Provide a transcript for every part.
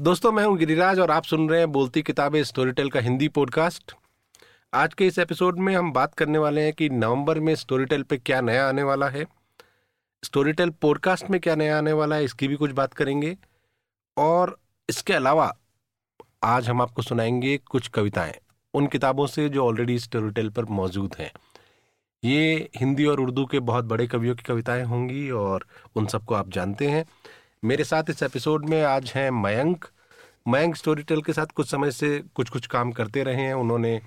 दोस्तों, मैं हूँ गिरिराज और आप सुन रहे हैं बोलती किताबें स्टोरी टेल का हिंदी पॉडकास्ट आज के इस एपिसोड में हम बात करने वाले हैं कि नवंबर में स्टोरी टेल पे क्या नया आने वाला है स्टोरी टेल पॉडकास्ट में क्या नया आने वाला है, इसकी भी कुछ बात करेंगे। और इसके अलावा, आज हम आपको सुनाएँगे कुछ कविताएँ, उन किताबों से जो ऑलरेडी स्टोरी टेल पर मौजूद हैं। ये हिंदी और उर्दू के बहुत बड़े कवियों की कविताएँ होंगी और उन सबको आप जानते हैं। मेरे साथ इस एपिसोड में आज हैं मयंक। मयंक स्टोरी टेल के साथ कुछ समय से कुछ कुछ काम करते रहे हैं। उन्होंने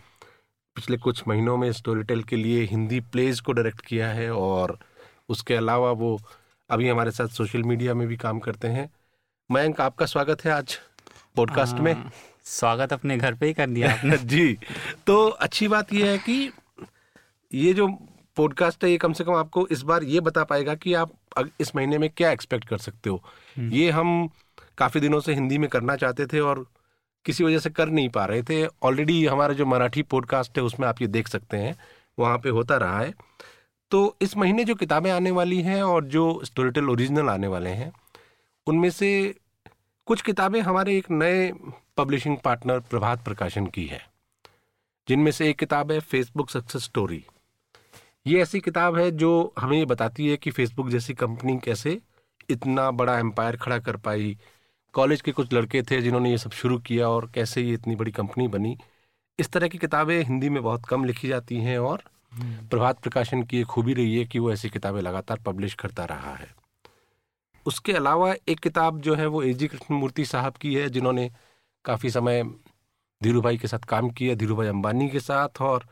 पिछले कुछ महीनों में स्टोरी टेल के लिए हिंदी प्लेज को डायरेक्ट किया है और उसके अलावा वो अभी हमारे साथ सोशल मीडिया में भी काम करते हैं। मयंक आपका स्वागत है आज पॉडकास्ट में। स्वागत अपने घर पे ही कर दिया आपने। जी तो अच्छी बात यह है कि ये जो पॉडकास्ट है ये कम से कम आपको इस बार ये बता पाएगा कि आप इस महीने में क्या एक्सपेक्ट कर सकते हो। हम्म। ये हम काफ़ी दिनों से हिंदी में करना चाहते थे और किसी वजह से कर नहीं पा रहे थे। ऑलरेडी हमारा जो मराठी पॉडकास्ट है उसमें आप ये देख सकते हैं वहाँ पे होता रहा है। तो इस महीने जो किताबें आने वाली हैं और जो स्टोरी स्टोरीटेल ओरिजिनल आने वाले हैं उनमें से कुछ किताबें हमारे एक नए पब्लिशिंग पार्टनर प्रभात प्रकाशन की है जिनमें से एक किताब है फेसबुक सक्सेस स्टोरी ये ऐसी किताब है जो हमें ये बताती है कि फेसबुक जैसी कंपनी कैसे इतना बड़ा एम्पायर खड़ा कर पाई। कॉलेज के कुछ लड़के थे जिन्होंने ये सब शुरू किया और कैसे ये इतनी बड़ी कंपनी बनी। इस तरह की किताबें हिंदी में बहुत कम लिखी जाती हैं और हम्म। प्रभात प्रकाशन की एक खूबी रही है कि वो ऐसी किताबें लगातार पब्लिश करता रहा है। उसके अलावा एक किताब जो है वो ए जी कृष्णमूर्ति साहब की है जिन्होंने काफ़ी समय धीरू भाई के साथ काम किया धीरू भाई अम्बानी के साथ और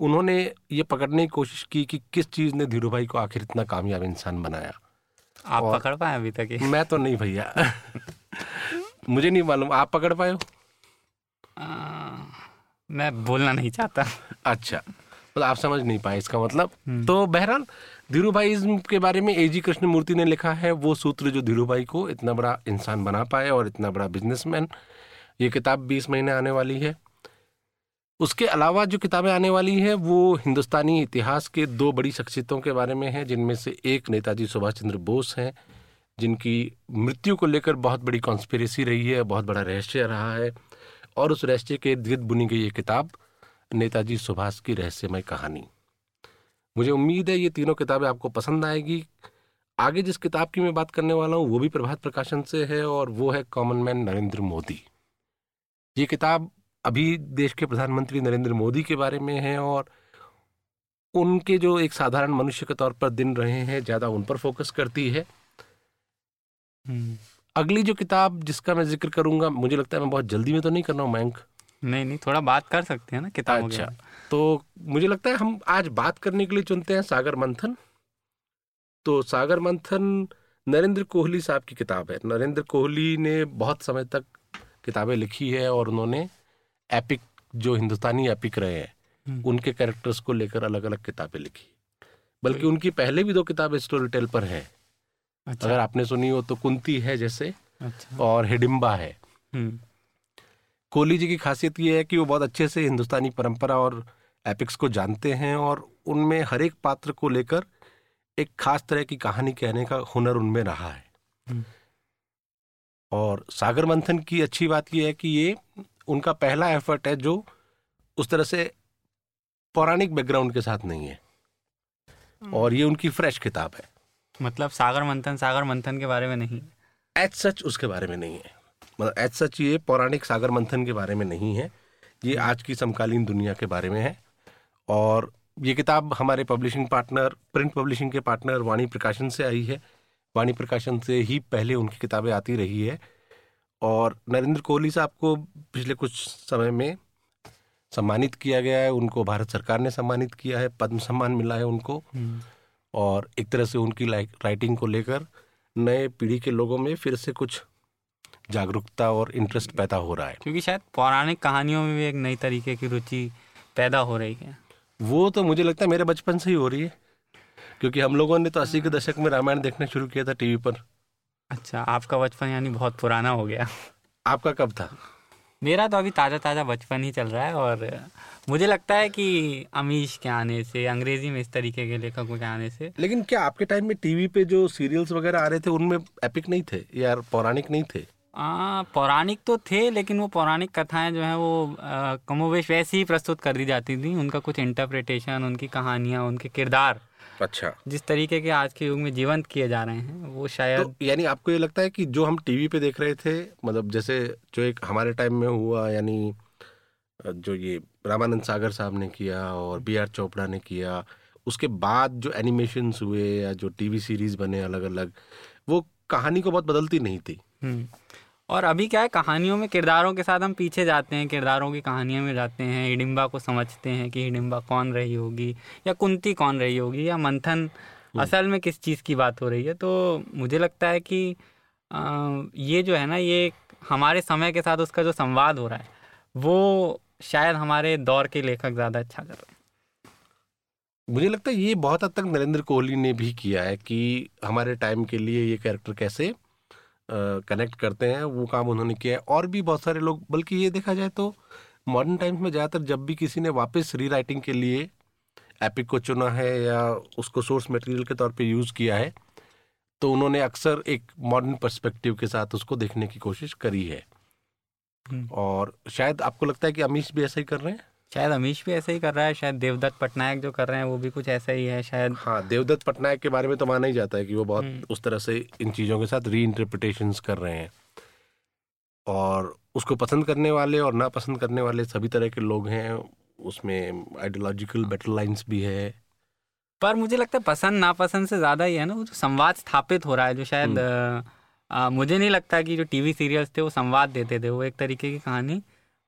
उन्होंने ये पकड़ने की कोशिश की कि किस चीज़ ने धीरू भाई को आखिर इतना कामयाब इंसान बनाया। आप पकड़ पाए अभी तक मैं तो नहीं भैया। मुझे नहीं मालूम आप पकड़ पाए हो? मैं बोलना नहीं चाहता। अच्छा मतलब आप समझ नहीं पाए इसका मतलब। हम्म। तो बहरहाल धीरू भाई के बारे में एजी कृष्ण मूर्ति ने लिखा है वो सूत्र जो धीरू भाई को इतना बड़ा इंसान बना पाए और इतना बड़ा बिजनेसमैन ये किताब बीस महीने आने वाली है। उसके अलावा जो किताबें आने वाली हैं, वो हिंदुस्तानी इतिहास के दो बड़ी शख्सियतों के बारे में हैं, जिनमें से एक नेताजी सुभाष चंद्र बोस हैं, जिनकी मृत्यु को लेकर बहुत बड़ी कॉन्स्पिरेसी रही है, बहुत बड़ा रहस्य रहा है, और उस रहस्य के इर्द बुनी गई ये किताब, नेताजी सुभाष की रहस्यमय कहानी। मुझे उम्मीद है ये तीनों किताबें आपको पसंद आएगी। आगे जिस किताब की मैं बात करने वाला हूँ, वो भी प्रभात प्रकाशन से है, और वो है कॉमन मैन नरेंद्र मोदी। ये किताब अभी देश के प्रधानमंत्री नरेंद्र मोदी के बारे में है और उनके जो एक साधारण मनुष्य के तौर पर दिन रहे हैं ज़्यादा उन पर फोकस करती है। हम्म। अगली जो किताब जिसका मैं ज़िक्र करूँगा मुझे लगता है मैं बहुत जल्दी में तो नहीं कर रहा हूँ मैंक नहीं नहीं थोड़ा बात कर सकते हैं ना किताब अच्छा तो मुझे लगता है हम आज बात करने के लिए चुनते हैं सागर मंथन। तो सागर मंथन नरेंद्र कोहली साहब की किताब है। नरेंद्र कोहली ने बहुत समय तक किताबें लिखी है और उन्होंने एपिक जो हिंदुस्तानी एपिक रहे हैं हम्म। उनके कैरेक्टर्स को लेकर अलग अलग किताबें लिखी बल्कि उनकी पहले भी दो किताबें स्टोरी टेल पर हैं अच्छा। अगर आपने सुनी हो तो कुंती है जैसे अच्छा। और हिडिम्बा है हम्म। कोहली जी की खासियत ये है कि वो बहुत अच्छे से हिंदुस्तानी परंपरा और एपिक्स को जानते हैं और उनमें हर एक पात्र को लेकर एक खास तरह की कहानी कहने का हुनर उनमें रहा है हम्म। और सागर मंथन की अच्छी बात यह है कि ये उनका पहला एफर्ट है जो उस तरह से पौराणिक बैकग्राउंड के साथ नहीं है। हम्म। और ये उनकी फ्रेश किताब है। मतलब सागर मंथन सागर मंथन के बारे में नहीं। एच सच उसके बारे में नहीं है। मतलब एच सच ये पौराणिक सागर मंथन के बारे में नहीं है। ये हम्म। आज की समकालीन दुनिया के बारे में है। और ये किताब हमारे पब्लिशिंग पार्टनर प्रिंट पब्लिशिंग के पार्टनर वाणी प्रकाशन से आई है। वाणी प्रकाशन से ही पहले उनकी किताबें आती रही है। और नरेंद्र कोहली साहब को पिछले कुछ समय में सम्मानित किया गया है उनको भारत सरकार ने सम्मानित किया है पद्म सम्मान मिला है उनको। हम्म। और एक तरह से उनकी राइटिंग को लेकर नए पीढ़ी के लोगों में फिर से कुछ जागरूकता और इंटरेस्ट पैदा हो रहा है। क्योंकि शायद पौराणिक कहानियों में भी एक नई तरीके की रुचि पैदा हो रही है। वो तो मुझे लगता है मेरे बचपन से ही हो रही है क्योंकि हम लोगों ने तो अस्सी के दशक में रामायण देखना शुरू किया था टीवी पर। अच्छा आपका बचपन यानी बहुत पुराना हो गया। आपका कब था? मेरा तो अभी ताज़ा ताज़ा बचपन ही चल रहा है और मुझे लगता है कि अमीश के आने से अंग्रेज़ी में इस तरीके के लेखकों के आने से। लेकिन क्या आपके टाइम में टीवी पे जो सीरियल्स वगैरह आ रहे थे उनमें एपिक नहीं थे या पौराणिक नहीं थे? आ, पौराणिक तो थे लेकिन वो पौराणिक कथाएँ जो हैं वो कमोवेश वैसे ही प्रस्तुत कर दी जाती थी। उनका कुछ इंटरप्रिटेशन उनकी कहानियाँ उनके किरदार। अच्छा। जिस तरीके के आज के युग में जीवंत किए जा रहे हैं वो शायद तो यानी आपको ये लगता है कि जो हम टीवी पे देख रहे थे मतलब जैसे जो एक हमारे टाइम में हुआ यानी जो ये रामानंद सागर साहब ने किया और बी आर चोपड़ा ने किया उसके बाद जो एनिमेशन हुए या जो टीवी सीरीज़ बने अलग अलग वो कहानी को बहुत बदलती नहीं थी। हम्म। और अभी क्या है कहानियों में किरदारों के साथ हम पीछे जाते हैं किरदारों की कहानियों में जाते हैं हिडिम्बा को समझते हैं कि हिडिम्बा कौन रही होगी या कुंती कौन रही होगी या मंथन हम्म। असल में किस चीज़ की बात हो रही है तो मुझे लगता है कि आ, ये जो है ना ये हमारे समय के साथ उसका जो संवाद हो रहा है वो शायद हमारे दौर के लेखक ज़्यादा अच्छा कर रहे हैं मुझे लगता है ये बहुत हद तक नरेंद्र कोहली ने भी किया है कि हमारे टाइम के लिए ये कैरेक्टर कैसे कनेक्ट करते हैं वो काम उन्होंने किया है। और भी बहुत सारे लोग बल्कि ये देखा जाए तो मॉडर्न टाइम्स में ज़्यादातर जब भी किसी ने वापस री राइटिंग के लिए एपिक को चुना है या उसको सोर्स मटेरियल के तौर पे यूज़ किया है तो उन्होंने अक्सर एक मॉडर्न पर्सपेक्टिव के साथ उसको देखने की कोशिश करी है। हम्म। और शायद आपको लगता है कि अमीश भी ऐसा ही कर रहे हैं? शायद अमीश भी ऐसा ही कर रहा है शायद देवदत्त पटनायक जो कर रहे हैं वो भी कुछ ऐसा ही है शायद हाँ देवदत्त पटनायक के बारे में तो माना ही जाता है कि वो बहुत हम्म। उस तरह से इन चीज़ों के साथ री इंटरप्रिटेशन कर रहे हैं और उसको पसंद करने वाले और ना पसंद करने वाले सभी तरह के लोग हैं उसमें आइडियोलॉजिकल बेटर लाइन्स भी है पर मुझे लगता है पसंद नापसंद से ज़्यादा ही है ना वो जो संवाद स्थापित हो रहा है जो शायद हम्म। आ, मुझे नहीं लगता कि जो टीवी सीरियल्स थे वो संवाद देते थे वो एक तरीके की कहानी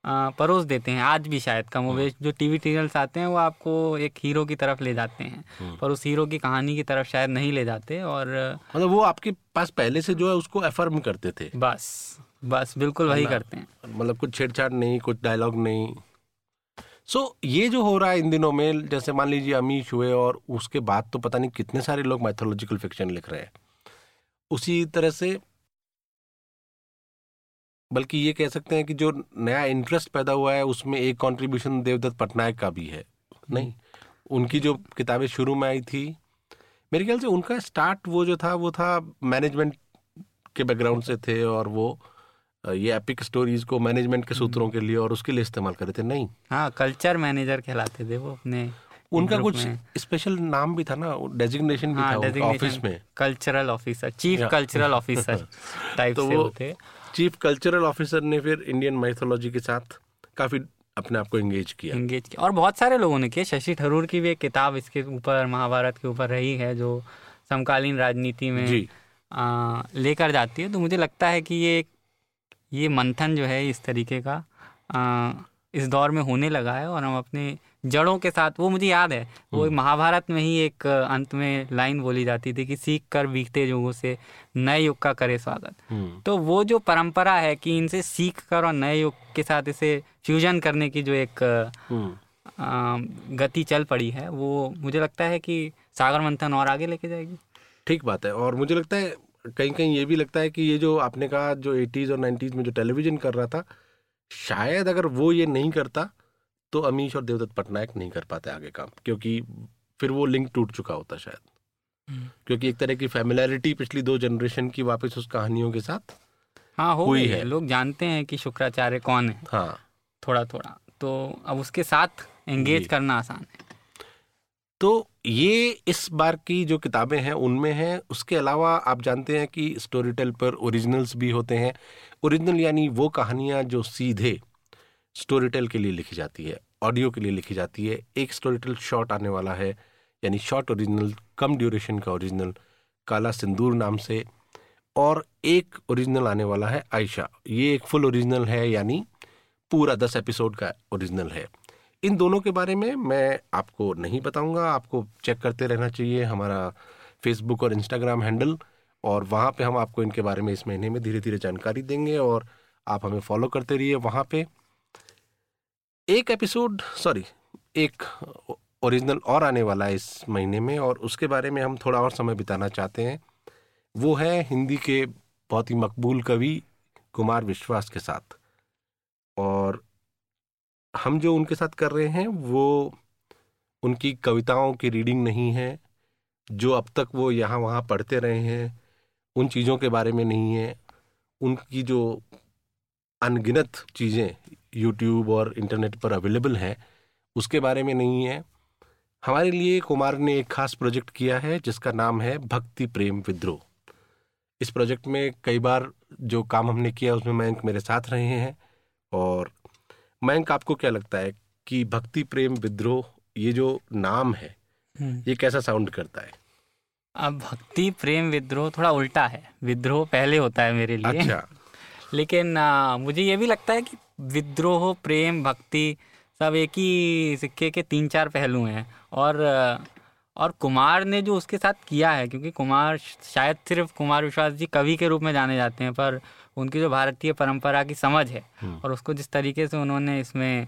परोस देते हैं। आज भी शायद कम कमोवेश जो टीवी सीरियल्स आते हैं वो आपको एक हीरो की तरफ़ ले जाते हैं। हम्म। पर उस हीरो की कहानी की तरफ़ शायद नहीं ले जाते और मतलब वो आपके पास पहले से जो है उसको अफर्म करते थे। बस बस बिल्कुल वही करते हैं। मतलब कुछ छेड़छाड़ नहीं कुछ डायलॉग नहीं। सो so, ये जो हो रहा है इन दिनों में जैसे मान लीजिए अमीश हुए और उसके बाद तो पता नहीं कितने सारे लोग मैथोलॉजिकल फिक्शन लिख रहे हैं। उसी तरह से बल्कि ये कह सकते हैं कि जो नया इंटरेस्ट पैदा हुआ है उसमें एक कंट्रीब्यूशन देवदत्त पटनायक का भी है। नहीं उनकी जो किताबें शुरू में आई थी मेरे ख्याल से उनका स्टार्ट वो जो था वो था मैनेजमेंट के बैकग्राउंड से थे और वो ये एपिक स्टोरीज को मैनेजमेंट के सूत्रों के लिए और उसके लिए इस्तेमाल करे थे। नहीं। हाँ कल्चर मैनेजर कहलाते थे वो अपने उनका कुछ स्पेशल नाम भी था ना डेजिग्नेशन भी हाँ, था ऑफ़िस में। Cultural officer chief cultural officer type तो से वो थे। चीफ कल्चरल ऑफिसर ने फिर इंडियन माइथोलॉजी के साथ काफ़ी अपने आप को एंगेज किया। एंगेज किया। और बहुत सारे लोगों ने किया। शशि थरूर की भी एक किताब इसके ऊपर महाभारत के ऊपर रही है जो समकालीन राजनीति में लेकर जाती है। तो मुझे लगता है कि ये ये मंथन जो है इस तरीके का आ, इस दौर में होने लगा है और हम अपने जड़ों के साथ वो मुझे याद है वो हम्म। महाभारत में ही एक अंत में लाइन बोली जाती थी कि सीख कर बीखते युगों से नए युग का करे स्वागत हम्म। तो वो जो परंपरा है कि इनसे सीख कर और नए युग के साथ इसे फ्यूजन करने की जो एक हम्म। गति चल पड़ी है वो मुझे लगता है कि सागर मंथन और आगे लेके जाएगी ठीक बात है और मुझे लगता है कहीं कहीं ये भी लगता है कि ये जो आपने कहा जो एटीज़ और नाइन्टीज़ में जो टेलीविज़न कर रहा था शायद अगर वो ये नहीं करता तो अमीश और देवदत्त पटनायक नहीं कर पाते आगे काम क्योंकि फिर वो लिंक टूट चुका होता शायद। हम्म। क्योंकि एक तरह की फैमिलैरिटी पिछली दो जनरेशन की वापस उस कहानियों के साथ हाँ हो हुई है। लोग जानते हैं कि शुक्राचार्य कौन है। हाँ। थोड़ा थोड़ा तो अब उसके साथ एंगेज करना आसान है। तो ये इस बार की जो किताबें हैं उनमें हैं। उसके अलावा आप जानते हैं कि स्टोरी टेल पर ओरिजिनल्स भी होते हैं। ओरिजिनल यानी वो कहानियाँ जो सीधे स्टोरी टेल के लिए लिखी जाती है ऑडियो के लिए लिखी जाती है। एक स्टोरी टेल शॉर्ट आने वाला है, यानी शॉर्ट ओरिजिनल कम ड्यूरेशन का ओरिजिनल काला सिंदूर नाम से, और एक ओरिजिनल आने वाला है आयशा। ये एक फुल ओरिजिनल है, यानी पूरा दस एपिसोड का ओरिजिनल है। इन दोनों के बारे में मैं आपको नहीं बताऊँगा, आपको चेक करते रहना चाहिए। हमारा फेसबुक और इंस्टाग्राम हैंडल और वहाँ पे हम आपको इनके बारे में इस महीने में धीरे धीरे जानकारी देंगे, और आप हमें फॉलो करते रहिए वहाँ पे। एक एपिसोड, सॉरी, एक ओरिजिनल और आने वाला है इस महीने में और उसके बारे में हम थोड़ा और समय बिताना चाहते हैं। वो है हिंदी के बहुत ही मकबूल कवि कुमार विश्वास के साथ। और हम जो उनके साथ कर रहे हैं, वो उनकी कविताओं की रीडिंग नहीं है, जो अब तक वो यहाँ वहाँ पढ़ते रहे हैं, उन चीज़ों के बारे में नहीं है, उनकी जो अनगिनत चीज़ें यूट्यूब और इंटरनेट पर अवेलेबल हैं उसके बारे में नहीं है। हमारे लिए कुमार ने एक खास प्रोजेक्ट किया है जिसका नाम है भक्ति प्रेम विद्रोह। इस प्रोजेक्ट में कई बार जो काम हमने किया उसमें मयंक मेरे साथ रहे हैं और मयंक आपको क्या लगता है कि भक्ति प्रेम विद्रोह ये जो नाम है हम्म। ये कैसा साउंड करता है? अब भक्ति प्रेम विद्रोह थोड़ा उल्टा है। विद्रोह पहले होता है मेरे लिए। अच्छा। लेकिन आ, मुझे ये भी लगता है कि विद्रोह प्रेम भक्ति सब एक ही सिक्के के तीन चार पहलू हैं और और कुमार ने जो उसके साथ किया है क्योंकि कुमार शायद सिर्फ़ कुमार विश्वास जी कवि के रूप में जाने जाते हैं पर उनकी जो भारतीय परंपरा की समझ है हम्म। और उसको जिस तरीके से उन्होंने इसमें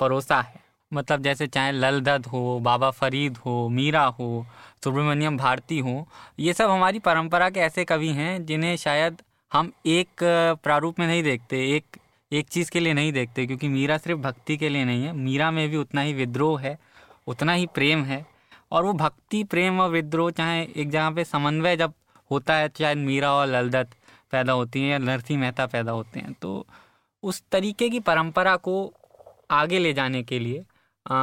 परोसा है मतलब जैसे चाहे लल दत्त हो बाबा फरीद हो मीरा हो सुब्रमण्यम भारती हो ये सब हमारी परंपरा के ऐसे कवि हैं जिन्हें शायद हम एक प्रारूप में नहीं देखते एक एक चीज़ के लिए नहीं देखते क्योंकि मीरा सिर्फ़ भक्ति के लिए नहीं है। मीरा में भी उतना ही विद्रोह है उतना ही प्रेम है और वो भक्ति प्रेम और विद्रोह चाहे एक जगह पे समन्वय जब होता है चाहे मीरा और ललदत्त पैदा होती हैं या नरसिंह मेहता पैदा होते हैं। तो उस तरीके की परंपरा को आगे ले जाने के लिए आ,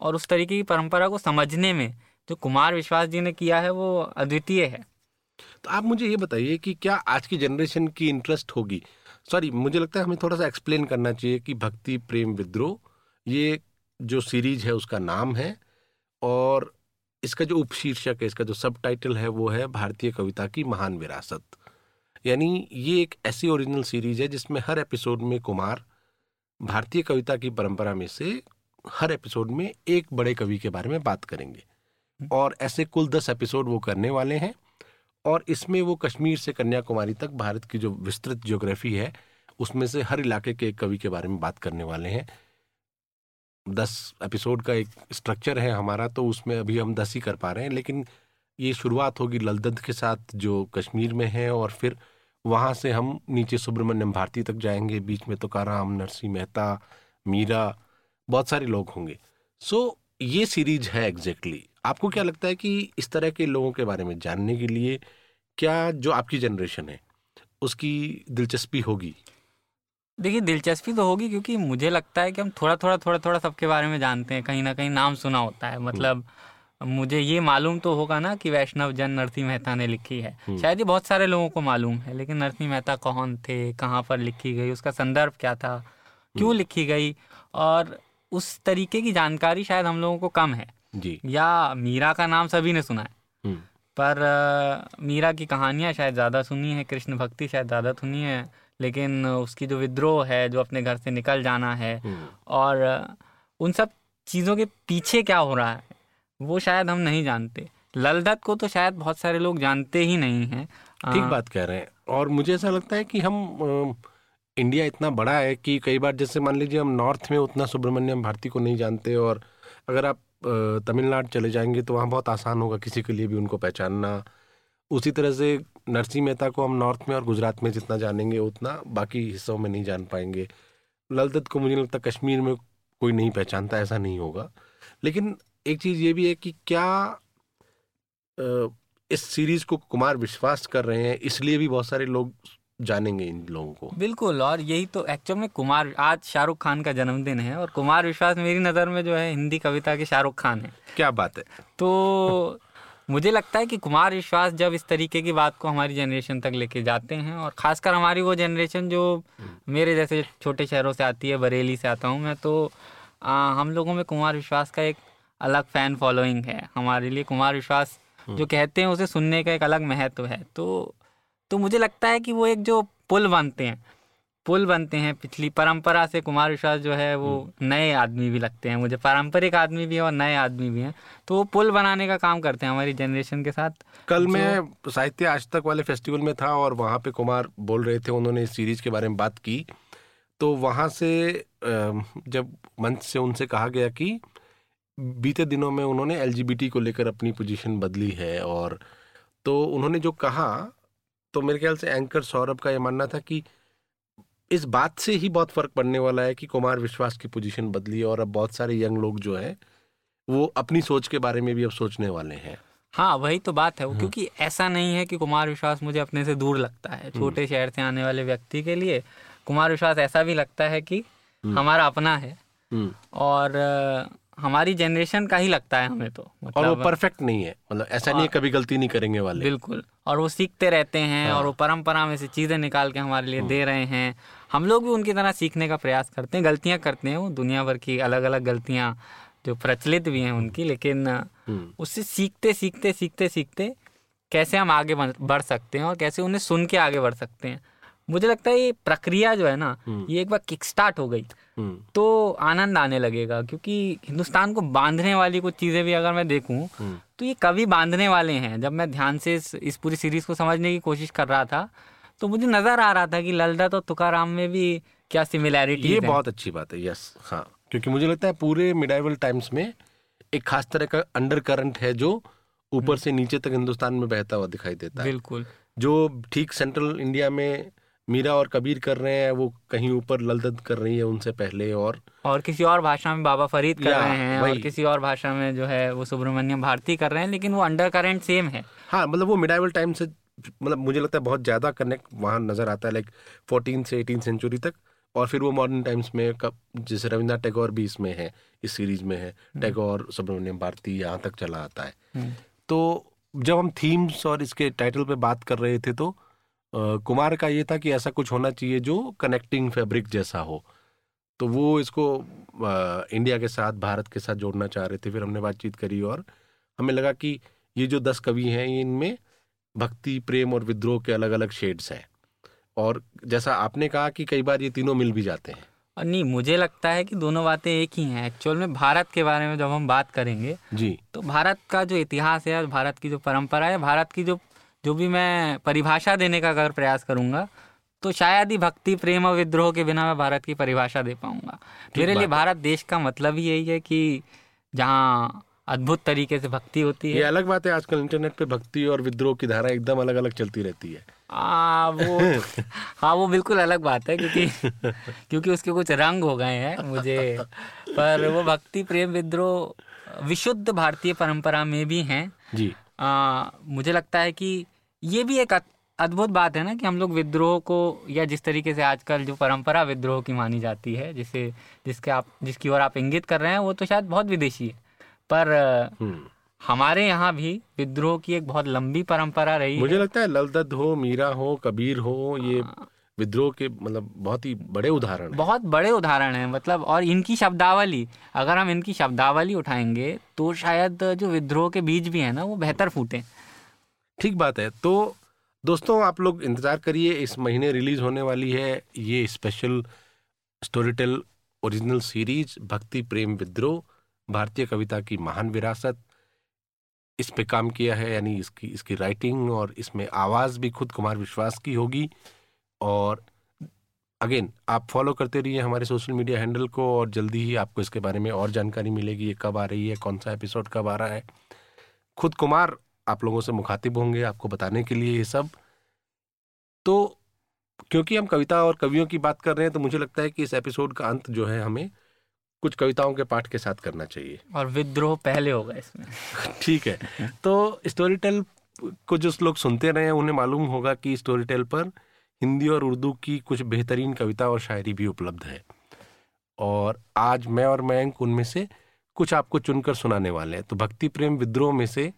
और उस तरीके की परंपरा को समझने में जो कुमार विश्वास जी ने किया है वो अद्वितीय है। तो आप मुझे ये बताइए कि क्या आज की जनरेशन की इंटरेस्ट होगी? सॉरी मुझे लगता है हमें थोड़ा सा एक्सप्लेन करना चाहिए कि भक्ति प्रेम विद्रोह ये जो सीरीज़ है उसका नाम है और इसका जो उपशीर्षक है इसका जो सब टाइटल है वो है भारतीय कविता की महान विरासत। यानी ये एक ऐसी ओरिजिनल सीरीज़ है जिसमें हर एपिसोड में कुमार भारतीय कविता की परंपरा में से हर एपिसोड में एक बड़े कवि के बारे में बात करेंगे। और ऐसे कुल दस एपिसोड वो करने वाले हैं। और इसमें वो कश्मीर से कन्याकुमारी तक भारत की जो विस्तृत ज्योग्राफी है, उसमें से हर इलाके के एक कवि के बारे में बात करने वाले हैं। दस एपिसोड का एक स्ट्रक्चर है हमारा तो उसमें अभी हम दस ही कर पा रहे हैं, लेकिन ये शुरुआत होगी ललदद के साथ जो कश्मीर में है और फिर वहाँ से हम नीचे सुब्रमण्यम भारती तक जाएँगे, बीच में तो काराम नरसिंह मेहता, मीरा, बहुत सारे लोग होंगे। सो ये सीरीज़ है एग्जैक्टली आपको क्या लगता है कि इस तरह के लोगों के बारे में जानने के लिए क्या जो आपकी जनरेशन है उसकी दिलचस्पी होगी? देखिए दिलचस्पी तो होगी क्योंकि मुझे लगता है कि हम थोड़ा थोड़ा थोड़ा थोड़ा सबके बारे में जानते हैं। कहीं ना कहीं नाम सुना होता है। मतलब मुझे ये मालूम तो होगा ना कि वैष्णव जन नरसिंह मेहता ने लिखी है। हम्म। शायद ये बहुत सारे लोगों को मालूम है लेकिन नरसिंह मेहता कौन थे कहाँ पर लिखी गई उसका संदर्भ क्या था क्यों हम्म। लिखी गई? और उस तरीके की जानकारी शायद हम लोगों को कम है। जी। या मीरा का नाम सभी ने सुना है। हम्म। पर मीरा की कहानियाँ शायद ज़्यादा सुनी है कृष्ण भक्ति शायद ज़्यादा सुनी है लेकिन उसकी जो विद्रोह है जो अपने घर से निकल जाना है हम्म। और उन सब चीज़ों के पीछे क्या हो रहा है वो शायद हम नहीं जानते। ललदत्त को तो शायद बहुत सारे लोग जानते ही नहीं हैं। ठीक बात कह रहे हैं। और मुझे ऐसा लगता है कि हम इंडिया इतना बड़ा है कि कई बार जैसे मान लीजिए हम नॉर्थ में उतना सुब्रमण्यम भारती को नहीं जानते और अगर आप तमिलनाडु चले जाएँगे तो वहाँ बहुत आसान होगा किसी के लिए भी उनको पहचानना। उसी तरह से नरसिंह मेहता को हम नॉर्थ में और गुजरात में जितना जानेंगे, उतना बाकी हिस्सों में नहीं जान पाएँगे। ललदत्त को मुझे लगता कश्मीर में कोई नहीं पहचानता, ऐसा नहीं होगा। लेकिन एक चीज़ ये भी है कि क्या इस सीरीज़ को कुमार विश्वास कर रहे हैं, इसलिए भी बहुत सारे लोग जानेंगे इन लोगों को। बिल्कुल और यही तो एक्चुअल में कुमार आज शाहरुख खान का जन्मदिन है और कुमार विश्वास मेरी नज़र में जो है हिंदी कविता के शाहरुख खान है। क्या बात है। तो मुझे लगता है कि कुमार विश्वास जब इस तरीके की बात को हमारी जनरेशन तक लेके जाते हैं और ख़ासकर हमारी वो जनरेशन जो मेरे जैसे छोटे शहरों से आती है बरेली से आता हूँ मैं तो आ, हम लोगों में कुमार विश्वास का एक अलग फ़ैन फॉलोइंग है। हमारे लिए कुमार विश्वास जो कहते हैं उसे सुनने का एक अलग महत्व है। तो तो मुझे लगता है कि वो एक जो पुल बनते हैं पुल बनते हैं पिछली परंपरा से कुमार विश्वास जो है वो हम्म। नए आदमी भी लगते हैं मुझे पारंपरिक आदमी भी है और नए आदमी भी हैं। तो वो पुल बनाने का काम करते हैं हमारी जनरेशन के साथ। कल मैं साहित्य आज तक वाले फेस्टिवल में था और वहाँ पे कुमार बोल रहे थे उन्होंने इस सीरीज़ के बारे में बात की। तो वहाँ से जब मंच से उनसे कहा गया कि बीते दिनों में उन्होंने एलजीबीटी को लेकर अपनी पोजिशन बदली है और तो उन्होंने जो कहा तो मेरे ख्याल से एंकर सौरभ का ये मानना था कि इस बात से ही बहुत फ़र्क पड़ने वाला है कि कुमार विश्वास की पोजीशन बदली और अब बहुत सारे यंग लोग जो हैं वो अपनी सोच के बारे में भी अब सोचने वाले हैं हाँ वही तो बात है वो हाँ। क्योंकि ऐसा नहीं है कि कुमार विश्वास मुझे अपने से दूर लगता है हम्म। छोटे शहर से आने वाले व्यक्ति के लिए कुमार विश्वास ऐसा भी लगता है कि हम्म। हमारा अपना है हम्म। और हमारी जनरेशन का ही लगता है हमें तो मतलब और वो परफेक्ट नहीं है। मतलब ऐसा नहीं है कभी गलती नहीं करेंगे वाले। बिल्कुल। और वो सीखते रहते हैं हाँ। और वो परंपरा में से चीज़ें निकाल के हमारे लिए दे रहे हैं। हम लोग भी उनकी तरह सीखने का प्रयास करते हैं गलतियाँ करते हैं वो। दुनिया भर की अलग अलग गलतियाँ जो प्रचलित भी हैं उनकी लेकिन हम्म। उससे सीखते सीखते सीखते सीखते कैसे हम आगे बढ़ सकते हैं और कैसे उन्हें सुन के आगे बढ़ सकते हैं। मुझे लगता है ये प्रक्रिया जो है ना हम्म। ये एक बार किक स्टार्ट हो गई। हम्म। तो आनंद आने लगेगा क्योंकि हिंदुस्तान को बांधने वाली कुछ चीज़ें भी अगर मैं देखूँ तो ये कभी बांधने वाले हैं। जब मैं ध्यान से इस, इस पूरी सीरीज़ को समझने की कोशिश कर रहा था तो मुझे नज़र आ रहा था कि ललदा तो तुकाराम में भी क्या सिमिलैरिटी ये बहुत अच्छी बात है यस हाँ। क्योंकि मुझे लगता है पूरे मिडाइवल टाइम्स में एक खास तरह का अंडर करंट है जो ऊपर से नीचे तक हिंदुस्तान में बहता हुआ दिखाई देता है। बिल्कुल। जो ठीक सेंट्रल इंडिया में मीरा और कबीर कर रहे हैं वो कहीं ऊपर ललदत कर रही है उनसे पहले और और किसी और भाषा में बाबा फरीद कर रहे हैं और किसी और भाषा में जो है वो सुब्रमण्यम भारती कर रहे हैं लेकिन वो अंडर करेंट सेम है हाँ मतलब वो मिडाइवल टाइम से मतलब मुझे लगता है बहुत ज़्यादा कनेक्ट वहाँ नज़र आता है लाइक फोर्टीन से एटीन सेंचुरी तक और फिर वो मॉडर्न टाइम्स में कब जैसे रविन्द्रनाथ टैगोर भी इसमें है इस सीरीज़ में है हम्म। टैगोर सुब्रमण्यम भारती यहाँ तक चला आता है हम्म। तो जब हम थीम्स और इसके टाइटल पे बात कर रहे थे तो कुमार का ये था कि ऐसा कुछ होना चाहिए जो कनेक्टिंग फैब्रिक जैसा हो। तो वो इसको इंडिया के साथ भारत के साथ जोड़ना चाह रहे थे फिर हमने बातचीत करी और हमें लगा कि ये जो दस कवि हैं इनमें भक्ति प्रेम और विद्रोह के अलग अलग शेड्स हैं। और जैसा आपने कहा कि कई बार ये तीनों मिल भी जाते हैं। नहीं मुझे लगता है कि दोनों बातें एक ही हैं। एक्चुअल में भारत के बारे में जब हम बात करेंगे जी। तो भारत का जो इतिहास है और भारत की जो परंपरा है भारत की जो जो भी मैं परिभाषा देने का अगर प्रयास करूँगा तो शायद ही भक्ति प्रेम और विद्रोह के बिना मैं भारत की परिभाषा दे पाऊँगा। मेरे लिए भारत देश का मतलब ही यही है कि जहाँ अद्भुत तरीके से भक्ति होती है। ये अलग बात है आजकल इंटरनेट पे भक्ति और विद्रोह की धारा एकदम अलग अलग चलती रहती है। आ, वो हाँ वो बिल्कुल अलग बात है क्योंकि क्योंकि उसके कुछ रंग हो गए हैं मुझे। पर वो भक्ति प्रेम विद्रोह विशुद्ध भारतीय परंपरा में भी हैं। जी। आ, मुझे लगता है कि ये भी एक अद्भुत बात है ना कि हम लोग विद्रोह को या जिस तरीके से आजकल जो परंपरा विद्रोह की मानी जाती है जिसे जिसके आप जिसकी ओर आप इंगित कर रहे हैं वो तो शायद बहुत विदेशी है पर हम्म। हमारे यहाँ भी विद्रोह की एक बहुत लंबी परंपरा रही मुझे है। लगता है ललदत हो मीरा हो कबीर हो ये हाँ। विद्रोह के मतलब बहुत ही बड़े उदाहरण बहुत बड़े उदाहरण हैं मतलब और इनकी शब्दावली अगर हम इनकी शब्दावली उठाएँगे तो शायद जो विद्रोह के बीज भी है ना वो बेहतर फूटे। ठीक बात है तो दोस्तों आप लोग इंतज़ार करिए इस महीने रिलीज़ होने वाली है ये special Storytel original series Bhakti Prem Vidroh भारतीय कविता की महान विरासत। इस पे काम किया है यानी इसकी इसकी राइटिंग और इसमें आवाज़ भी खुद कुमार विश्वास की होगी। और अगेन आप फॉलो करते रहिए हमारे सोशल मीडिया हैंडल को और जल्दी ही आपको इसके बारे में और जानकारी मिलेगी ये कब आ रही है कौन सा एपिसोड कब आ रहा है। खुद कुमार आप लोगों से मुखातिब होंगे आपको बताने के लिए ये सब। तो क्योंकि हम कविता और कवियों की बात कर रहे हैं तो मुझे लगता है कि इस एपिसोड का अंत जो है हमें कुछ कविताओं के पाठ के साथ करना चाहिए। और विद्रोह पहले होगा इसमें। ठीक है। तो स्टोरी टेल को जो लोग सुनते रहे हैं उन्हें मालूम होगा कि स्टोरी टेल पर हिंदी और उर्दू की कुछ बेहतरीन कविता और शायरी भी उपलब्ध है। और आज मैं और मयंक उनमें से कुछ आपको चुनकर सुनाने वाले हैं। तो भक्ति प्रेम विद्रोह में से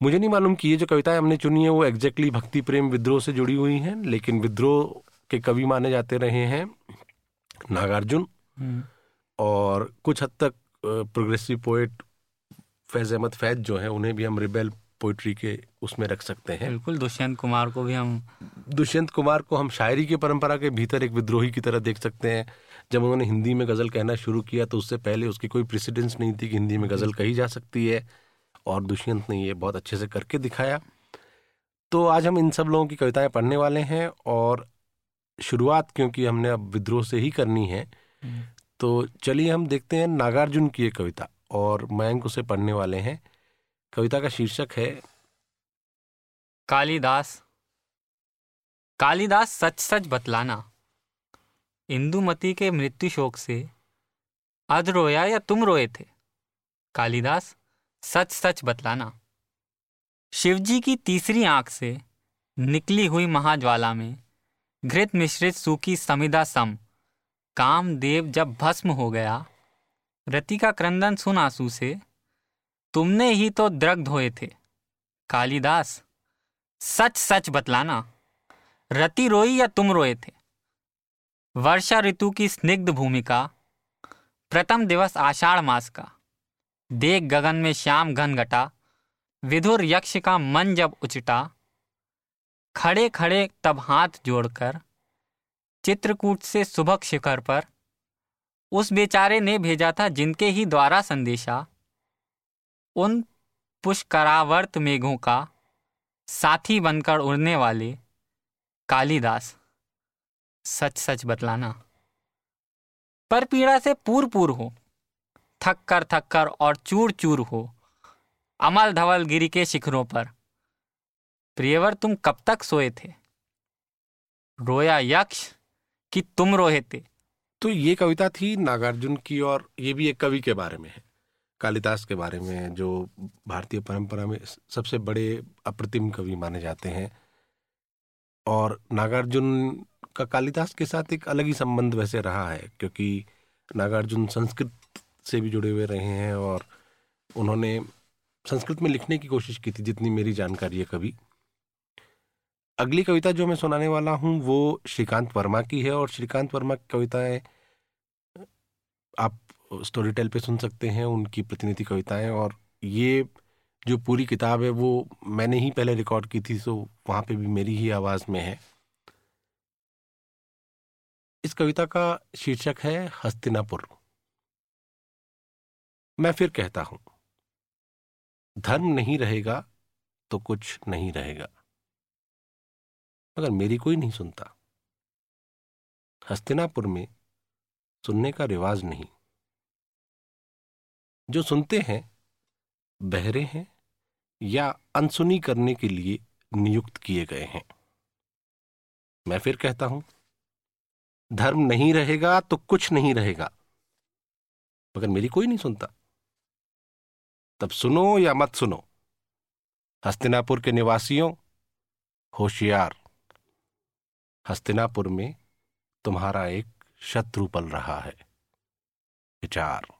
मुझे नहीं मालूम कि ये जो कविताएँ हमने चुनी है वो एग्जैक्टली भक्ति प्रेम विद्रोह से जुड़ी हुई हैं लेकिन विद्रोह के कवि माने जाते रहे हैं नागार्जुन। हम्म। और कुछ हद तक प्रोग्रेसिव पोइट फैज अहमद फैज जो है उन्हें भी हम रिबेल पोइट्री के उसमें रख सकते हैं। बिल्कुल दुष्यंत कुमार को भी हम दुष्यंत कुमार को हम शायरी की परंपरा के भीतर एक विद्रोही की तरह देख सकते हैं। जब उन्होंने हिंदी में गज़ल कहना शुरू किया तो उससे पहले उसकी कोई प्रेसिडेंस नहीं थी कि हिंदी में गज़ल कही जा सकती है। और दुष्यंत ने ये बहुत अच्छे से करके दिखाया। तो आज हम इन सब लोगों की कविताएँ पढ़ने वाले हैं और शुरुआत क्योंकि हमने अब विद्रोह से ही करनी है। हम्म। तो चलिए हम देखते हैं नागार्जुन की एक कविता और मयंक उसे पढ़ने वाले हैं। कविता का शीर्षक है, कालिदास। कालिदास सच सच बतलाना, इंदुमती के मृत्यु शोक से अध रोया या तुम रोए थे? कालिदास सच सच बतलाना, शिवजी की तीसरी आँख से निकली हुई महाज्वाला में घृत मिश्रित सूखी समिदा सम, कामदेव जब भस्म हो गया, रति का क्रंदन सुन आँसू से तुमने ही तो द्रग धोए थे। कालिदास सच सच बतलाना, रति रोई या तुम रोए थे? वर्षा ऋतु की स्निग्ध भूमिका, प्रथम दिवस आषाढ़ मास का, देख गगन में श्याम घन घटा, विधुर यक्ष का मन जब उचटा खड़े खड़े तब हाथ जोड़कर, चित्रकूट से सुबह शिखर पर, उस बेचारे ने भेजा था जिनके ही द्वारा संदेशा उन पुष्करावर्त मेघों का साथी बनकर उड़ने वाले कालिदास। सच सच बतलाना। पर पीड़ा से पूर पूर हो थक कर थक कर और चूर चूर हो, अमल धवल गिरी के शिखरों पर। प्रियवर, तुम कब तक सोए थे? रोया यक्ष कि तुम रोए थे? तो ये कविता थी नागार्जुन की और ये भी एक कवि के बारे में है। कालिदास के बारे में, जो भारतीय परंपरा में सबसे बड़े अप्रतिम कवि माने जाते हैं। और नागार्जुन का कालिदास के साथ एक अलग ही संबंध वैसे रहा है, क्योंकि नागार्जुन संस्कृत से भी जुड़े हुए रहे हैं और उन्होंने संस्कृत में लिखने की कोशिश की थी, जितनी मेरी जानकारी है कभी। अगली कविता जो मैं सुनाने वाला हूँ, वो श्रीकांत वर्मा की है, और श्रीकांत वर्मा की कविताएँ आप स्टोरी टेल पे सुन सकते हैं, उनकी प्रतिनिधि कविताएँ, और ये जो पूरी किताब है, वो मैंने ही पहले रिकॉर्ड की थी सो वहाँ पे भी मेरी ही आवाज़ में है। इस कविता का शीर्षक है हस्तिनापुर। मैं फिर कहता हूँ, धर्म नहीं रहेगा तो कुछ नहीं रहेगा। मगर मेरी कोई नहीं सुनता। हस्तिनापुर में सुनने का रिवाज नहीं। जो सुनते हैं, बहरे हैं या अनसुनी करने के लिए नियुक्त किए गए हैं। मैं फिर कहता हूँ, धर्म नहीं रहेगा तो कुछ नहीं रहेगा। मगर मेरी कोई नहीं सुनता। तब सुनो या मत सुनो। हस्तिनापुर के निवासियों, होशियार। हस्तिनापुर में तुम्हारा एक शत्रु पल रहा है। विचार।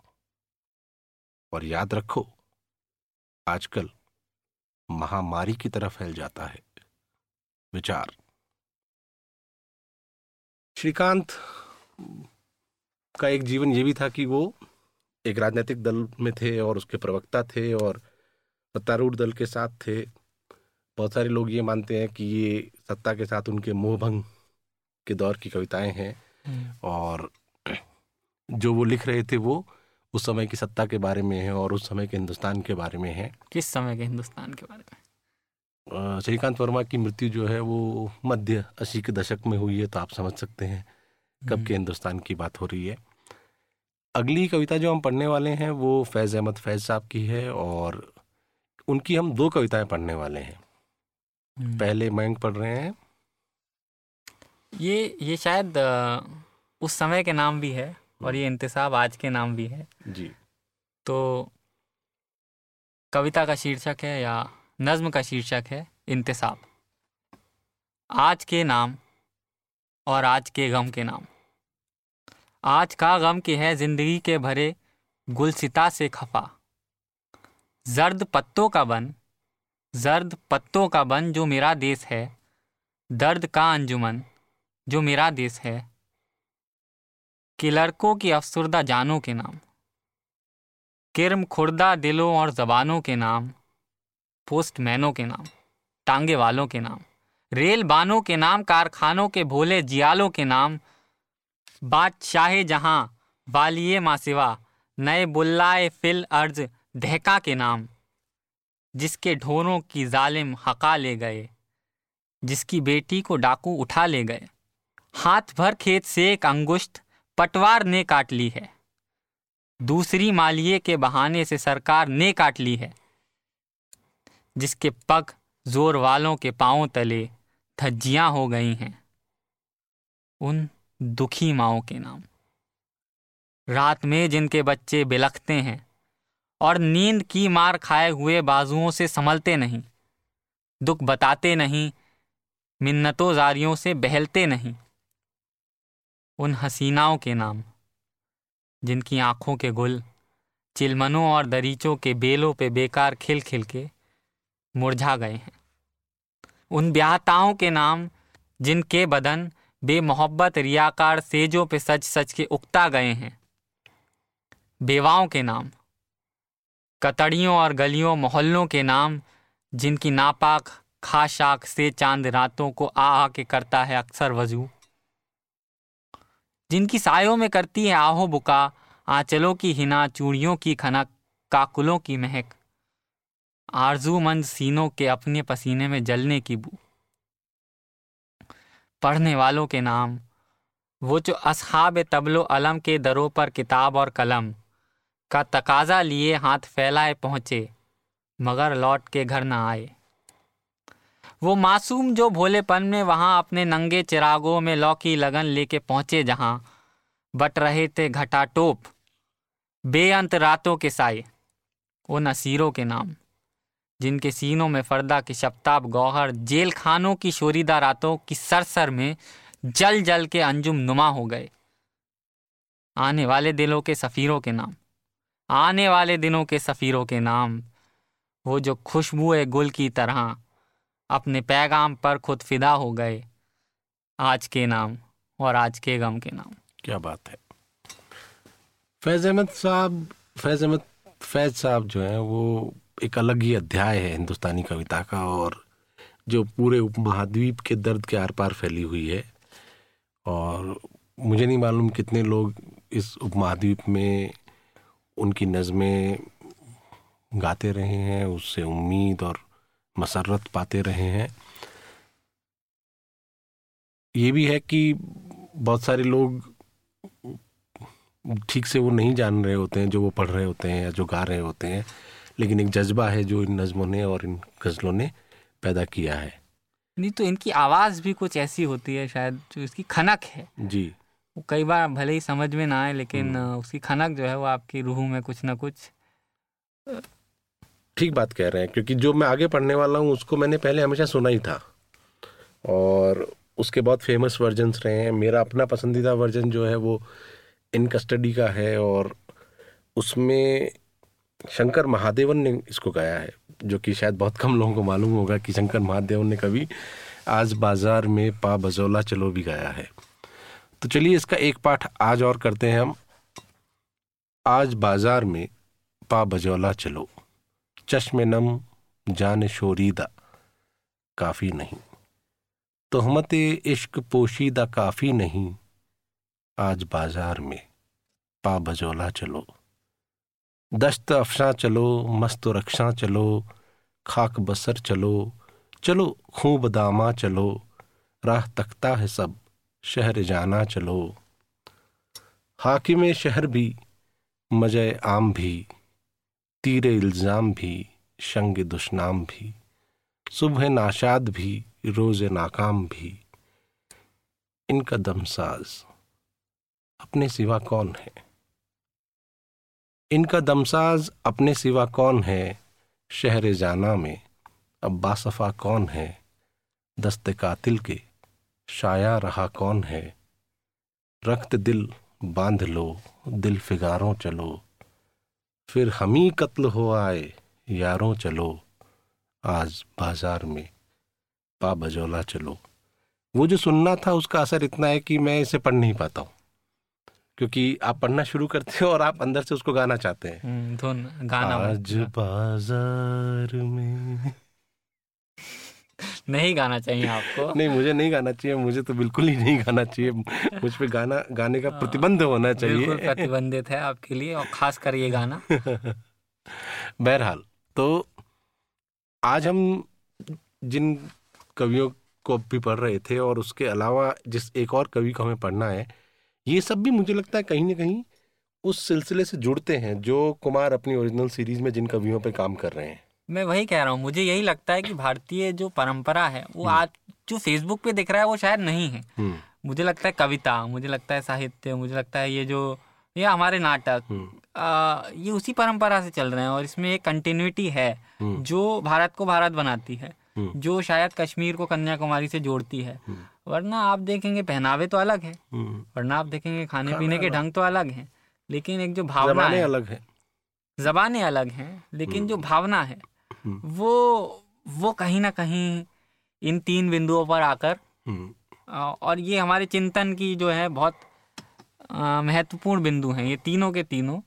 और याद रखो आजकल महामारी की तरह फैल जाता है। विचार। श्रीकांत का एक जीवन ये भी था कि वो एक राजनीतिक दल में थे और उसके प्रवक्ता थे और सत्तारूढ़ दल के साथ थे। बहुत सारे लोग ये मानते हैं कि ये सत्ता के साथ उनके मोहभंग के दौर की कविताएँ हैं हम्म। और जो वो लिख रहे थे वो उस समय की सत्ता के बारे में है और उस समय के हिंदुस्तान के बारे में है। किस समय के हिंदुस्तान के बारे में? श्रीकांत वर्मा की मृत्यु जो है वो मध्य अस्सी के दशक में हुई है तो आप समझ सकते हैं कब के हम्म। हिंदुस्तान की बात हो रही है। अगली कविता जो हम पढ़ने वाले हैं वो फैज़ अहमद फैज़ साहब की है और उनकी हम दो कविताएँ पढ़ने वाले हैं। हम्म। पहले मयंक पढ़ रहे हैं। ये ये शायद उस समय के नाम भी है। और ये इंतसाब आज के नाम भी है। जी। तो कविता का शीर्षक है या नज्म का शीर्षक है इंतसाब आज के नाम और आज के गम के नाम। आज का गम के है ज़िंदगी के भरे गुलसिता से खफा। जर्द पत्तों का बन जर्द पत्तों का बन जो मेरा देश है दर्द का अंजुमन जो मेरा देश है। कि लड़कों की अफसरदा जानों के नाम, किरम खुर्दा दिलों और जबानों के नाम, पोस्टमैनों के नाम, टांगे वालों के नाम रेल बानों के नाम, कारखानों के भोले जियालों के नाम, बादशाह जहाँ वालिए मासिवा नए बुल्लाए फिल अर्ज़ ढहका के नाम, जिसके ढोरों की जालिम हका ले गए, जिसकी बेटी को डाकू उठा ले गए, हाथ भर खेत से एक अंगुष्ठ पटवार ने काट ली है। दूसरी मालिए के बहाने से सरकार ने काट ली है, जिसके पग ज़ोर वालों के पांवों तले धज्जियाँ हो गई हैं। उन दुखी माओ के नाम। रात में जिनके बच्चे बिलखते हैं और नींद की मार खाए हुए बाजुओं से संभलते नहीं, दुख बताते नहीं, मिन्नतों जारियों से बहलते नहीं। उन हसीनाओं के नाम, जिनकी आँखों के गुल, चिलमनों और दरीचों के बेलों पे बेकार खिल खिल के मुरझा गए हैं। उन ब्याहताओं के नाम, जिनके बदन बेमोहब्बत रियाकार सेजों पे सच सच के उगता गए हैं। बेवाओं के नाम, कतड़ियों और गलियों मोहल्लों के नाम, जिनकी नापाक खाशाक से चाँद रातों को आ आ के करता है अक्सर वज़ू। जिनकी सायों में करती है आहो बुका, आंचलों की हिना, चूड़ियों की खनक काकुलों की महक। आरजूमंद सीनों के अपने पसीने में जलने की बू। पढ़ने वालों के नाम। वो जो असहाब तबलो अलम के दरों पर किताब और कलम का तकाजा लिए हाथ फैलाए पहुँचे, मगर लौट के घर ना आए। वो मासूम जो भोलेपन में वहाँ अपने नंगे चिरागों में लौकी लगन लेके पहुँचे जहाँ बट रहे थे घटा टोप। बेअंत रातों के साए उन असीरों के नाम, जिनके सीनों में फर्दा की शपताब गौहर जेल खानों की शोरीदा रातों की सरसर में जल जल के अंजुम नुमा हो गए। आने वाले दिलों के सफ़ीरों के नाम, आने वाले दिनों के सफ़ीरों के नाम, वो जो खुशबू है गुल की तरह अपने पैगाम पर खुद फिदा हो गए। आज के नाम और आज के गम के नाम। क्या बात है। फैज अहमद साहब, फैज अहमद, फैज साहब जो हैं, वो एक अलग ही अध्याय है हिंदुस्तानी कविता का और जो पूरे उपमहाद्वीप के दर्द के आर पार फैली हुई है। और मुझे नहीं मालूम कितने लोग इस उपमहाद्वीप में उनकी नज़में गाते रहे हैं, उससे उम्मीद और मसरत पाते रहे हैं। ये भी है कि बहुत सारे लोग ठीक से वो नहीं जान रहे होते हैं जो वो पढ़ रहे होते हैं या जो गा रहे होते हैं लेकिन एक जज्बा है जो इन नज़मों ने और इन गज़लों ने पैदा किया है। नहीं तो इनकी आवाज़ भी कुछ ऐसी होती है शायद जो इसकी खनक है। जी। वो कई बार भले ही समझ में ना आए लेकिन हम्म। उसकी खनक जो है वो आपकी रूह में कुछ ना कुछ ठीक बात कह रहे हैं, क्योंकि जो मैं आगे पढ़ने वाला हूँ, उसको मैंने पहले हमेशा सुना ही था। और उसके बहुत फ़ेमस वर्जन्स रहे हैं। मेरा अपना पसंदीदा वर्जन जो है, वो इन कस्टडी का है, और उसमें शंकर महादेवन ने इसको गाया है, जो कि शायद बहुत कम लोगों को मालूम होगा कि शंकर महादेवन ने कभी आज बाज़ार में पा बजौला चलो भी गाया है। तो चलिए इसका एक पाठ आज और करते हैं हम। आज बाज़ार में पा बजौला चलो। चश्म नम जान शोरीदा। काफ़ी नहीं। तोहमत इश्क पोशीदा काफ़ी नहीं। आज बाज़ार में पा बजौला चलो। दस्त अफशा चलो, मस्त रक्षा चलो, खाक बसर चलो चलो खूब दामा चलो, राह तकता है सब, शहर जाना चलो। हाकिम शहर भी मजय आम भी। तीर इल्ज़ाम भी, शंग दुशनाम भी, सुबह नाशाद भी, रोज़ नाकाम भी। इनका दमसाज अपने सिवा कौन है? इनका दमसाज अपने सिवा कौन है? शहर जाना में अब बासफ़ा कौन है? दस्त कातिल के शाया रहा कौन है? रक्त दिल बाँध लो, दिल फिगारों चलो। फिर हम ही कत्ल हो आए। यारों चलो आज बाज़ार में पा बजौला चलो। वो जो सुनना था उसका असर इतना है कि मैं इसे पढ़ नहीं पाता हूँ। क्योंकि आप पढ़ना शुरू करते हो और आप अंदर से उसको गाना चाहते हैं। हम्म, धुन गाना आज बाज़ार में नहीं गाना चाहिए आपको? नहीं मुझे नहीं गाना चाहिए मुझे तो बिल्कुल ही नहीं गाना चाहिए। मुझ पे गाना गाने का हाँ, प्रतिबंध होना चाहिए। प्रतिबंधित है आपके लिए और खास कर ये गाना। बहरहाल तो आज हम जिन कवियों को भी पढ़ रहे थे और उसके अलावा जिस एक और कवि को हमें पढ़ना है ये सब भी मुझे लगता है कहीं ना कहीं उस सिलसिले से जुड़ते हैं जो कुमार अपनी ओरिजिनल सीरीज़ में जिन कवियों पर काम कर रहे हैं। मैं वही कह रहा हूँ मुझे यही लगता है कि भारतीय जो परंपरा है वो हम्म। आज जो फेसबुक पे दिख रहा है वो शायद नहीं है हम्म। मुझे लगता है कविता मुझे लगता है साहित्य मुझे लगता है ये जो ये हमारे नाटक हम्म। आ, ये उसी परंपरा से चल रहे हैं और इसमें एक कंटिन्यूटी है जो भारत को भारत बनाती है। जो शायद कश्मीर को कन्याकुमारी से जोड़ती है। वरना आप देखेंगे पहनावे तो अलग है। वरना आप देखेंगे खाने पीने के ढंग तो अलग है लेकिन एक जो भावना है अलग है जबानें अलग हैं लेकिन जो भावना है वो वो कहीं ना कहीं इन तीन बिंदुओं पर आकर और ये हमारे चिंतन की जो है बहुत महत्वपूर्ण बिंदु हैं ये तीनों के तीनों।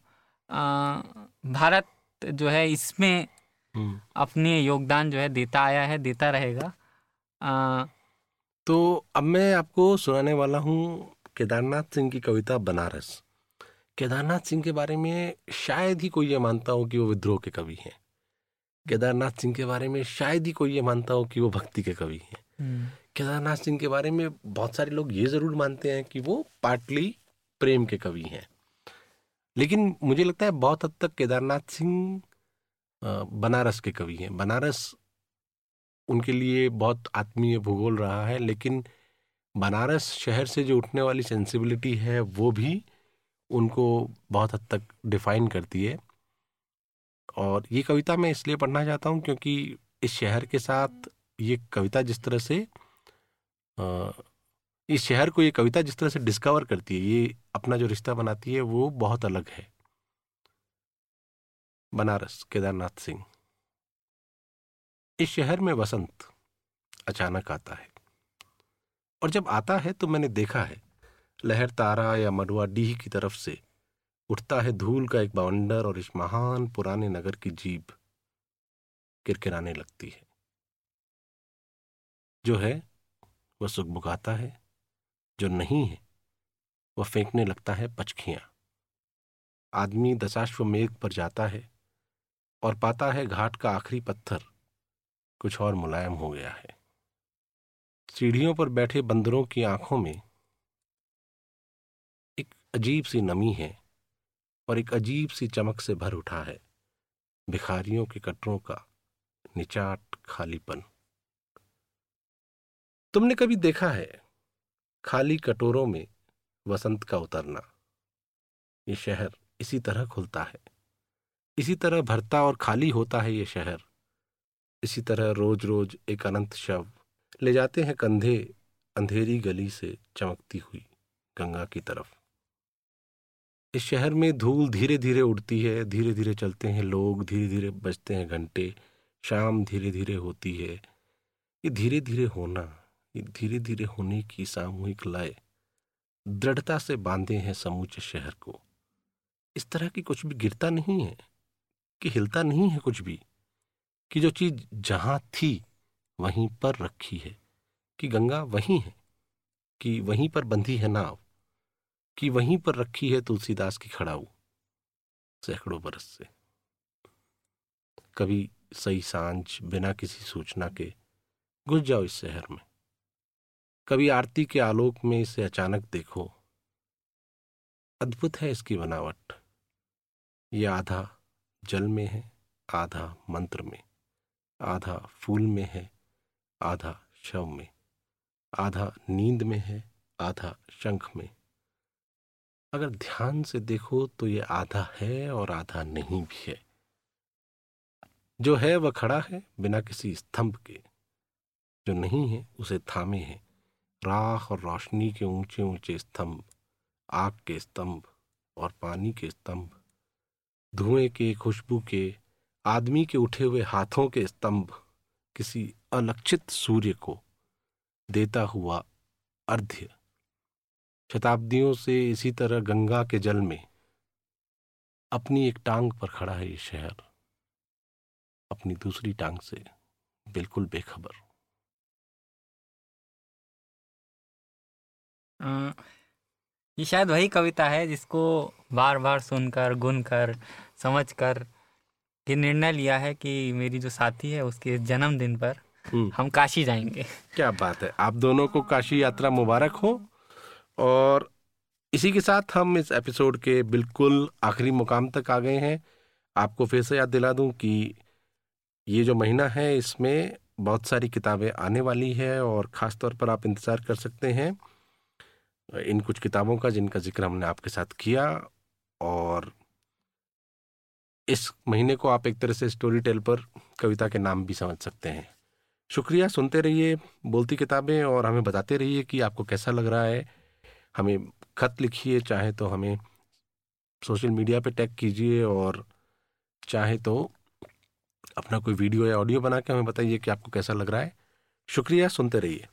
भारत जो है इसमें हम्म। अपने योगदान जो है देता आया है देता रहेगा। आ, तो अब मैं आपको सुनाने वाला हूँ केदारनाथ सिंह की कविता बनारस। केदारनाथ सिंह के बारे में शायद ही कोई ये मानता हो कि वो विद्रोह के कवि हैं। केदारनाथ सिंह के बारे में शायद ही कोई ये मानता हो कि वो भक्ति के कवि हैं। हम्म। केदारनाथ सिंह के बारे में बहुत सारे लोग ये ज़रूर मानते हैं कि वो पाटली प्रेम के कवि हैं। लेकिन मुझे लगता है बहुत हद तक केदारनाथ सिंह बनारस के कवि हैं। बनारस उनके लिए बहुत आत्मीय भूगोल रहा है लेकिन बनारस शहर से जो उठने वाली सेंसिबिलिटी है वो भी उनको बहुत हद तक डिफाइन करती है। और ये कविता मैं इसलिए पढ़ना चाहता हूँ क्योंकि इस शहर के साथ ये कविता जिस तरह से इस शहर को ये कविता जिस तरह से डिस्कवर करती है, ये अपना जो रिश्ता बनाती है, वो बहुत अलग है। बनारस, केदारनाथ सिंह। इस शहर में वसंत अचानक आता है और जब आता है तो मैंने देखा है, लहर, तारा या मडुआ डीह की तरफ़ से उठता है धूल का एक बाउंडर और इस महान पुराने नगर की जीप किरकिराने लगती है। जो है, वह सुख सुखबुगाता है, जो नहीं है, वह फेंकने लगता है पचखियाँ। आदमी दशाश्वमेघ पर जाता है और पाता है घाट का आखिरी पत्थर। कुछ और मुलायम हो गया है। सीढ़ियों पर बैठे बंदरों की आँखों में एक अजीब सी नमी है। और एक अजीब सी चमक से भर उठा है। भिखारियों के कटरों का निचाट खालीपन। तुमने कभी देखा है खाली कटोरों में वसंत का उतरना? ये शहर इसी तरह खुलता है। इसी तरह भरता और खाली होता है ये शहर। इसी तरह रोज रोज एक अनंत शव ले जाते हैं कंधे अंधेरी गली से चमकती हुई गंगा की तरफ़। इस शहर में धूल धीरे धीरे उड़ती है धीरे धीरे चलते हैं लोग धीरे धीरे बजते हैं घंटे, शाम धीरे धीरे होती है। ये धीरे धीरे होना, ये धीरे धीरे होने की सामूहिक लय, दृढ़ता से बांधे हैं समूचे शहर को। इस तरह की कुछ भी गिरता नहीं है, कि हिलता नहीं है कुछ भी, कि जो चीज़ जहाँ थी, वहीं पर रखी है, कि गंगा वहीं है, कि वहीं पर बंधी है नाव। कि वहीं पर रखी है तुलसीदास की खड़ाऊ, सैकड़ों बरस से। कभी सही साँझ बिना किसी सूचना के घुस जाओ इस शहर में। कभी आरती के आलोक में इसे अचानक देखो। अद्भुत है इसकी बनावट। ये आधा जल में है, आधा मंत्र में, आधा फूल में है, आधा शव में, आधा नींद में है, आधा शंख में। अगर ध्यान से देखो तो ये आधा है और आधा नहीं भी है। जो है वह खड़ा है बिना किसी स्तंभ के। जो नहीं है, उसे थामे है। राख और रोशनी के ऊँचे ऊँचे स्तंभ, आग के स्तंभ और पानी के स्तंभ, धुएँ के, खुशबू के, आदमी के उठे हुए हाथों के स्तंभ, किसी अलक्षित सूर्य को देता हुआ अर्ध्य। शताब्दियों से इसी तरह गंगा के जल में अपनी एक टांग पर खड़ा है ये शहर अपनी दूसरी टांग से बिल्कुल बेखबर। ये शायद वही कविता है जिसको बार बार सुनकर गुनकर समझकर ये निर्णय लिया है कि मेरी जो साथी है उसके जन्मदिन पर हम्म। हम काशी जाएँगे। क्या बात है? आप दोनों को काशी यात्रा मुबारक हो। और इसी के साथ हम इस एपिसोड के बिल्कुल आखिरी मुकाम तक आ गए हैं। आपको फिर से याद दिला दूँ कि ये जो महीना है, इसमें बहुत सारी किताबें आने वाली है और ख़ास तौर पर आप इंतज़ार कर सकते हैं। इन कुछ किताबों का जिनका ज़िक्र हमने आपके साथ किया और इस महीने को आप एक तरह से स्टोरी टेल पर कविता के नाम भी समझ सकते हैं। शुक्रिया, सुनते रहिए बोलती किताबें और हमें बताते रहिए कि आपको कैसा लग रहा है। हमें खत लिखिए, चाहे तो हमें सोशल मीडिया पे टैग कीजिए और चाहे तो अपना कोई वीडियो या ऑडियो बना के हमें बताइए कि आपको कैसा लग रहा है। शुक्रिया, सुनते रहिए।